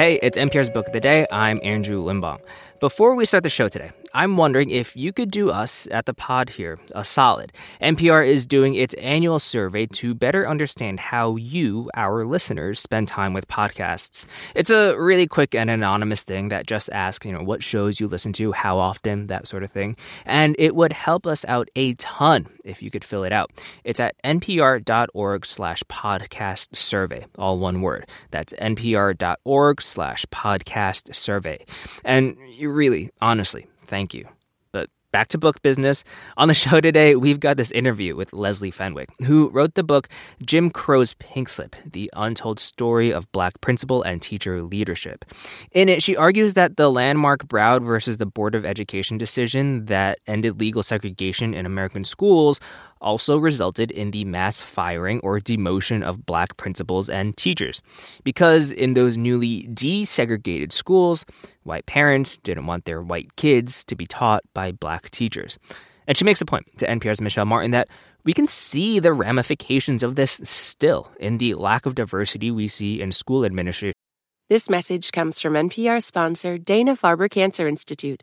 Hey, it's NPR's Book of the Day. I'm Andrew Limbong. Before we start the show today, I'm wondering if you could do us at the pod here a solid. NPR is doing its annual survey to better understand how you, our listeners, spend time with podcasts. It's a really quick and anonymous thing that just asks, you know, what shows you listen to, how often, that sort of thing. And it would help us out a ton if you could fill it out. It's at npr.org slash podcast survey, all one word. That's npr.org slash podcast survey. And you really, honestly, thank you. But back to book business. On the show today, we've got this interview with Leslie Fenwick, who wrote the book Jim Crow's Pink Slip The Untold Story of Black Principal and Teacher Leadership. In it, she argues that the landmark Brown versus the Board of Education decision that ended legal segregation in American schools also resulted in the mass firing or demotion of black principals and teachers. Because in those newly desegregated schools, white parents didn't want their white kids to be taught by black teachers. And she makes a point to NPR's Michel Martin that we can see the ramifications of this still in the lack of diversity we see in school administration. This message comes from NPR sponsor Dana Farber Cancer Institute.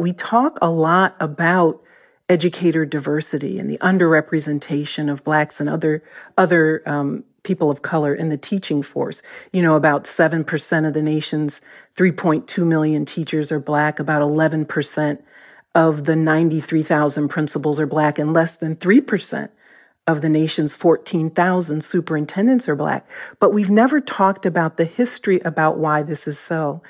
we talk a lot about educator diversity and the underrepresentation of blacks and other other um, people of color in the teaching force. You know, about seven percent of the nation's 3.2 million teachers are black. About 11 percent of the 93,000 principals are black, and less than three percent of the nation's 14,000 superintendents are black. But we've never talked about the history about why this is so.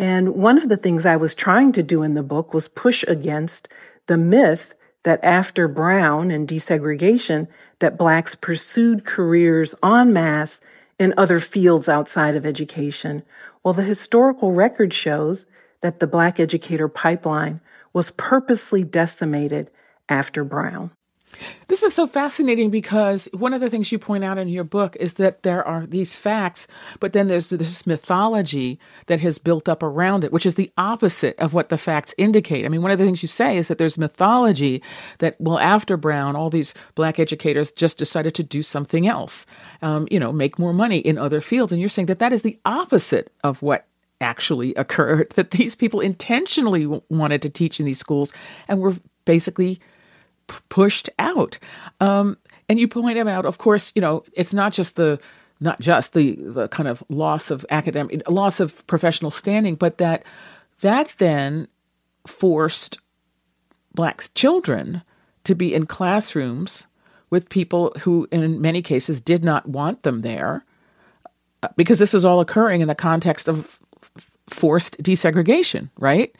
And one of the things I was trying to do in the book was push against the myth that after Brown and desegregation, that blacks pursued careers en masse in other fields outside of education. Well, the historical record shows that the black educator pipeline was purposely decimated after Brown. This is so fascinating because one of the things you point out in your book is that there are these facts, but then there's this mythology that has built up around it, which is the opposite of what the facts indicate. I mean, one of the things you say is that there's mythology that, well, after Brown, all these black educators just decided to do something else, um, you know, make more money in other fields. And you're saying that that is the opposite of what actually occurred, that these people intentionally wanted to teach in these schools and were basically pushed out. Um, and you point them out, of course, you know, it's not just the not just the the kind of loss of academic loss of professional standing, but that that then forced black children to be in classrooms with people who, in many cases, did not want them there, uh, because this is all occurring in the context of forced desegregation, right?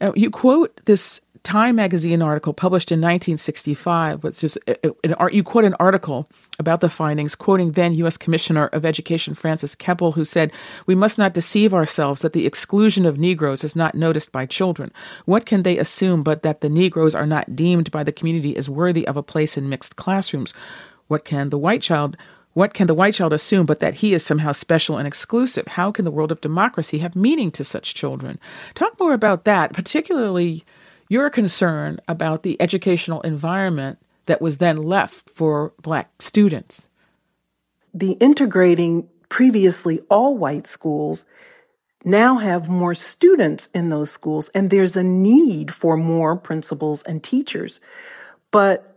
Uh, you quote this Time magazine article published in 1965, which is an art. You quote an article about the findings, quoting then U.S. Commissioner of Education Francis Keppel, who said, "We must not deceive ourselves that the exclusion of Negroes is not noticed by children. What can they assume but that the Negroes are not deemed by the community as worthy of a place in mixed classrooms? What can the white child?" What can the white child assume but that he is somehow special and exclusive? How can the world of democracy have meaning to such children? Talk more about that, particularly your concern about the educational environment that was then left for Black students. The integrating previously all white schools now have more students in those schools, and there's a need for more principals and teachers. But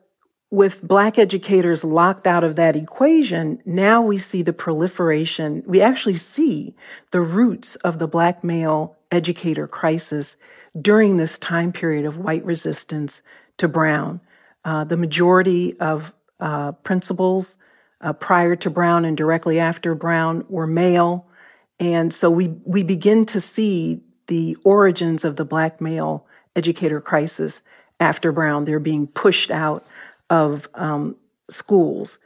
with Black educators locked out of that equation, now we see the proliferation. We actually see the roots of the Black male educator crisis during this time period of white resistance to Brown. Uh, the majority of uh, principals uh, prior to Brown and directly after Brown were male. And so we, we begin to see the origins of the black male educator crisis after Brown. They're being pushed out of um, schools.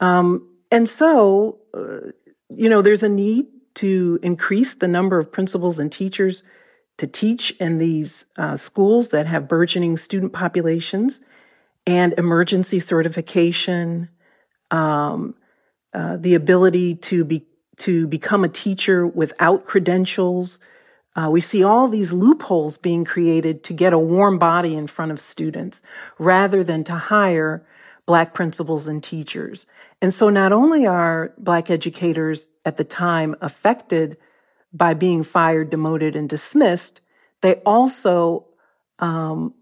Um, and so, uh, you know, there's a need to increase the number of principals and teachers to teach in these uh, schools that have burgeoning student populations and emergency certification, um, uh, the ability to be to become a teacher without credentials. Uh, we see all these loopholes being created to get a warm body in front of students rather than to hire Black principals and teachers. And so not only are Black educators at the time affected by being fired, demoted, and dismissed, they also um,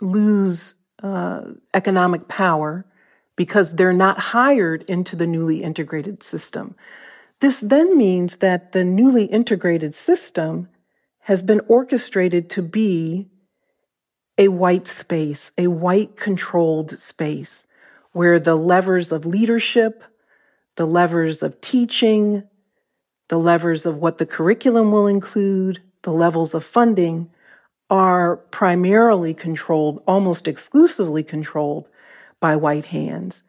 lose uh, economic power because they're not hired into the newly integrated system. This then means that the newly integrated system has been orchestrated to be a white space, a white controlled space where the levers of leadership, the levers of teaching, the levers of what the curriculum will include, the levels of funding are primarily controlled, almost exclusively controlled by white hands.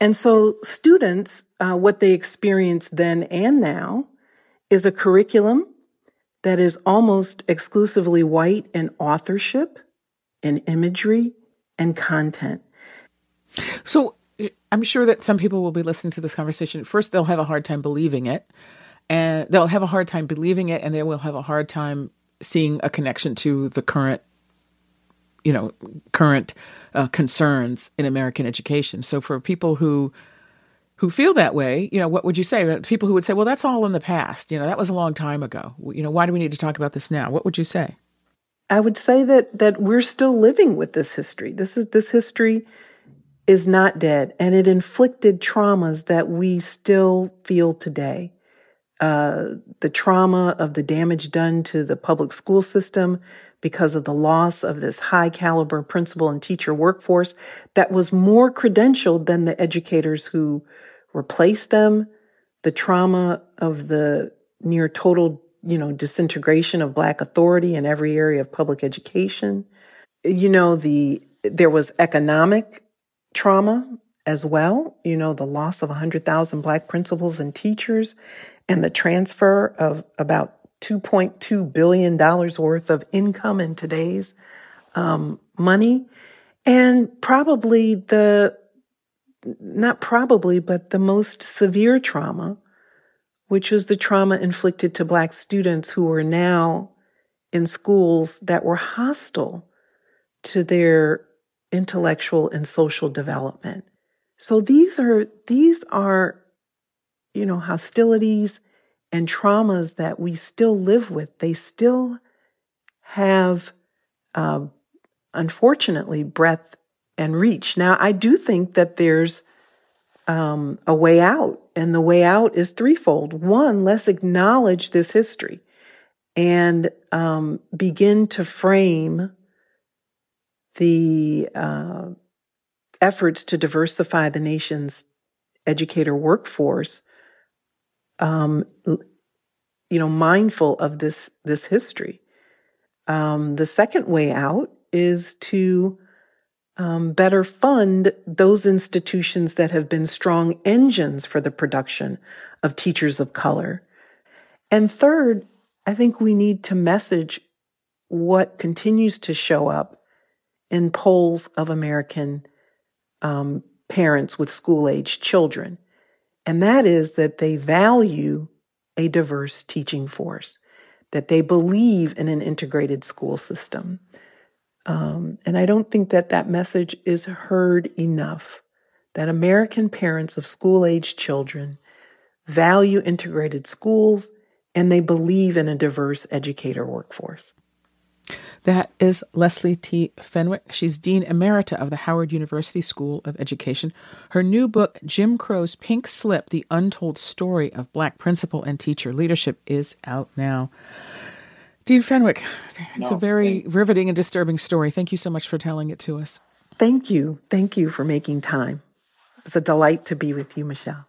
And so students, uh, what they experience then and now is a curriculum that is almost exclusively white in authorship, in imagery, and content. So I'm sure that some people will be listening to this conversation. First, they'll have a hard time believing it and they'll have a hard time believing it and they will have a hard time seeing a connection to the current you know current uh, concerns in American education. So for people who who feel that way, you know, what would you say? People who would say, "Well, that's all in the past. You know, that was a long time ago. You know, why do we need to talk about this now?" What would you say? I would say that that we're still living with this history. This is this history is not dead, and it inflicted traumas that we still feel today uh, the trauma of the damage done to the public school system because of the loss of this high caliber principal and teacher workforce that was more credentialed than the educators who replaced them, the trauma of the near total, you know, disintegration of black authority in every area of public education. You know, the there was economic trauma as well, you know, the loss of 100,000 black principals and teachers and the transfer of about $2.2 billion worth of income in today's um, money. And probably the, not probably, but the most severe trauma, which was the trauma inflicted to Black students who are now in schools that were hostile to their intellectual and social development. So these are, these are you know, hostilities and traumas that we still live with, they still have, uh, unfortunately, breadth and reach. Now, I do think that there's um, a way out, and the way out is threefold. One, let's acknowledge this history and um, begin to frame the uh, efforts to diversify the nation's educator workforce um, you know, mindful of this this history. Um, the second way out is to um, better fund those institutions that have been strong engines for the production of teachers of color. And third, I think we need to message what continues to show up in polls of American um, parents with school age children. And that is that they value a diverse teaching force, that they believe in an integrated school system. Um, and I don't think that that message is heard enough that American parents of school age children value integrated schools and they believe in a diverse educator workforce. That is Leslie T. Fenwick. She's Dean Emerita of the Howard University School of Education. Her new book, Jim Crow's Pink Slip The Untold Story of Black Principal and Teacher Leadership, is out now. Dean Fenwick, it's no, a very riveting and disturbing story. Thank you so much for telling it to us. Thank you. Thank you for making time. It's a delight to be with you, Michel.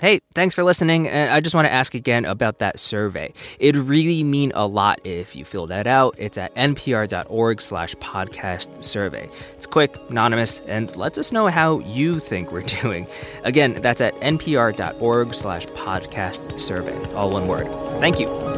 Hey, thanks for listening. And I just want to ask again about that survey. It'd really mean a lot if you fill that out. It's at npr.org slash podcast survey. It's quick, anonymous, and lets us know how you think we're doing. Again, that's at npr.org slash podcast survey. All one word. Thank you.